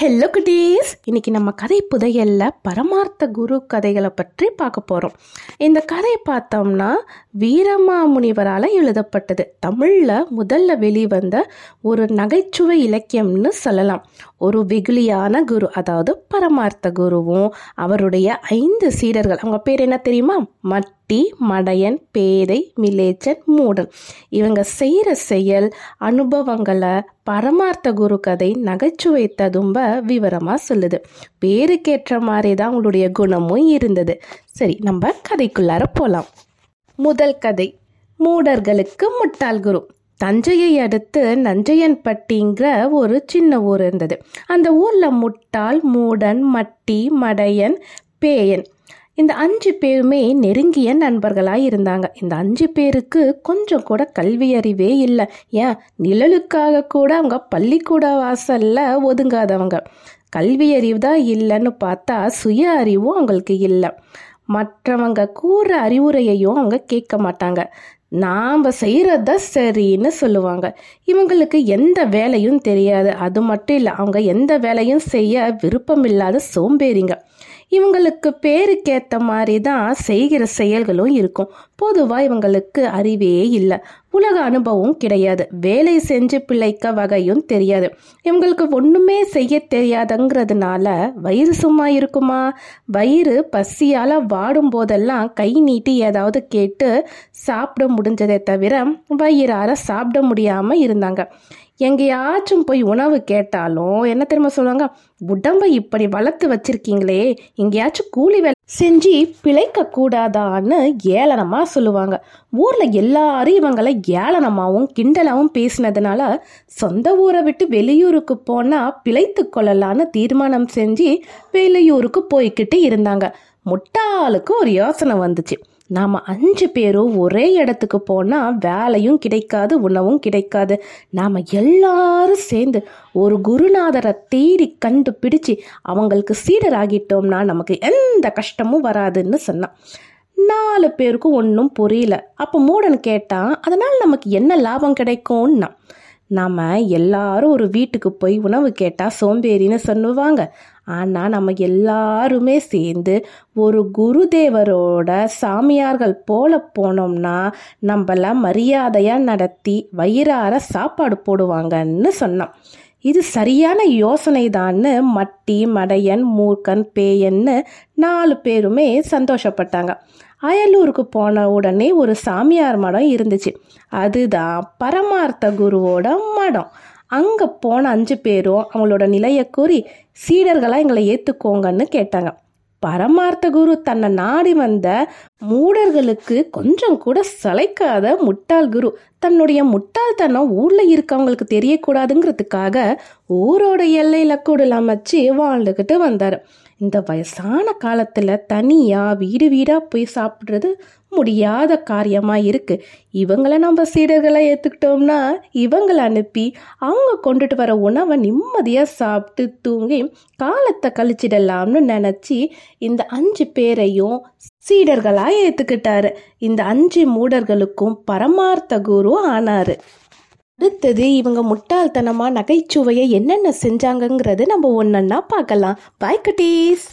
Hello குட்டீஸ் இன்னைக்கு நம்ம கதை புதையல்ல பரமார்த்த குரு கதைகளை பற்றி பார்க்க போகிறோம் இந்த கதை பார்த்தோம்னா வீரமாமுனிவரால் எழுதப்பட்டது. தமிழில் முதல்ல வெளிவந்த ஒரு நகைச்சுவை இலக்கியம்னு சொல்லலாம். ஒரு வெகுளியான குரு அதாவது பரமார்த்த குருவும் அவருடைய ஐந்து சீடர்கள். அவங்க பேர் என்ன தெரியுமா? குட்டி மடையன் பேதை மிலேச்சன் மூடன் இவங்க செய்கிற செயல் அனுபவங்களை பரமார்த்த குரு கதை நகைச்சுவை ததும்ப விவரமாக சொல்லுது. பேருக்கேற்ற மாதிரி தான் அவங்களுடைய குணமும் இருந்தது. சரி நம்ம கதைக்குள்ளார போகலாம் முதல் கதை மூடர்களுக்கு முட்டாள் குரு. தஞ்சையை அடுத்து நஞ்சையன்பட்டிங்கிற ஒரு சின்ன ஊர் இருந்தது. அந்த ஊரில் முட்டாள் மூடன் மட்டி மடையன் பேயன். இந்த அஞ்சு பேருமே நெருங்கிய நண்பர்களாக இருந்தாங்க. இந்த அஞ்சு பேருக்கு கொஞ்சம் கூட கல்வி அறிவே இல்லை. ஏன்? நிழலுக்காக கூட அவங்க பள்ளிக்கூட வாசல்ல ஒதுங்காதவங்க. கல்வி அறிவு தான் இல்லைன்னு பார்த்தா சுய அறிவும் அவங்களுக்கு இல்லை. மற்றவங்க கூற அறிவுரையையும் அவங்க கேட்க மாட்டாங்க. நாம் செய்கிறத சரின்னு சொல்லுவாங்க. இவங்களுக்கு எந்த வேலையும் தெரியாது. அது மட்டும் இல்லை அவங்க எந்த வேலையும் செய்ய விருப்பம் இல்லாத சோம்பேறிங்க. இவங்களுக்கு பேருக்கேற்ற மாதிரி தான் செய்கிற செயல்களும் இருக்கும். பொதுவாக இவங்களுக்கு அறிவே இல்லை. உலக அனுபவம் கிடையாது. வேலை செஞ்சு பிழைக்க வகையும் தெரியாது. இவங்களுக்கு ஒன்றுமே செய்ய தெரியாதுங்கிறதுனால வயிறு சும்மா இருக்குமா? வயிறு பசியால் வாடும் போதெல்லாம் கை நீட்டி ஏதாவது கேட்டு சாப்பிட முடிஞ்சதை தவிர வயிறார சாப்பிட முடியாமல் இருந்தாங்க. எங்கேயாச்சும் போய் உணவு கேட்டாலும் என்ன தெரியுமா சொல்லுவாங்க? உடம்பை இப்படி வளர்த்து வச்சிருக்கீங்களே எங்கேயாச்சும் கூலி வேலை செஞ்சு பிழைக்க கூடாதான்னு ஏளனமாக சொல்லுவாங்க. ஊரில் எல்லாரும் இவங்களை ஏளனமாகவும் கிண்டலாகவும் பேசினதுனால சொந்த ஊரை விட்டு வெளியூருக்கு போனால் பிழைத்து கொள்ளலான்னு தீர்மானம் செஞ்சு வெளியூருக்கு போய்கிட்டு இருந்தாங்க. முட்டாளுக்கு ஒரு யோசனை வந்துச்சு. நாம் அஞ்சு பேரும் ஒரே இடத்துக்கு போனால் வேலையும் கிடைக்காது உணவும் கிடைக்காது. நாம் எல்லாரும் சேர்ந்து ஒரு குருநாதரை தேடி கண்டுபிடிச்சு அவங்களுக்கு சீடர் ஆகிட்டோம்னா நமக்கு எந்த கஷ்டமும் வராதுன்னு சொன்னான். நாலு பேருக்கும் ஒன்றும் புரியல. அப்போ மூடன் கேட்டான் அதனால் நமக்கு என்ன லாபம் கிடைக்கும்னா? நாம் எல்லாரும் ஒரு வீட்டுக்கு போய் உணவு கேட்டால் சோம்பேறின்னு சொல்லுவாங்க. ஆனால் நம்ம எல்லாருமே சேர்ந்து ஒரு குருதேவரோட சாமியார்கள் போல போனோம்னா நம்மள மரியாதையாக நடத்தி வயிறார சாப்பாடு போடுவாங்கன்னு சொன்னான் இது சரியான யோசனை தான்னு மட்டி மடையன் மூர்க்கன் பேயன்னு நாலு பேருமே சந்தோஷப்பட்டாங்க. அயலூருக்கு போன உடனே ஒரு சாமியார் மடம் இருந்துச்சு. அதுதான் பரமார்த்த குருவோட மடம். அங்கே போன அஞ்சு பேரும் அவங்களோட நிலையை கூறி சீடர்களாக எங்களை ஏற்றுக்கோங்கன்னு கேட்டாங்க. பரமார்த்த குரு தன்னை நாடி வந்த மூடர்களுக்கு கொஞ்சம் கூட சளைக்காத முட்டாள் குரு. தன்னுடைய முட்டாள்தனம் ஊர்ல இருக்கவங்களுக்கு தெரியக்கூடாதுங்கிறதுக்காக ஊரோட எல்லையில கூடலாம் வச்சு வாழ்ந்துக்கிட்டு வந்தார். இந்த வயசான காலத்துல தனியா வீடு வீடா போய் சாப்பிடுறது முடியாத காரியமாக இருக்கு. இவங்களை நம்ம சீடர்களை ஏற்றுக்கிட்டோம்னா இவங்களை அனுப்பி அவங்க கொண்டுட்டு வர உணவை நிம்மதியாக சாப்பிட்டு தூங்கி காலத்தை கழிச்சிடலாம்னு நினச்சி இந்த அஞ்சு பேரையும் சீடர்களாக ஏற்றுக்கிட்டாரு இந்த அஞ்சு மூடர்களுக்கும் பரமார்த்த குரு ஆனாரு. அடுத்தது இவங்க முட்டாள்தனமாக நகைச்சுவையை என்னென்ன செஞ்சாங்கங்கிறது நம்ம ஒன்றுன்னா பார்க்கலாம். பாய் குட்டீஸ்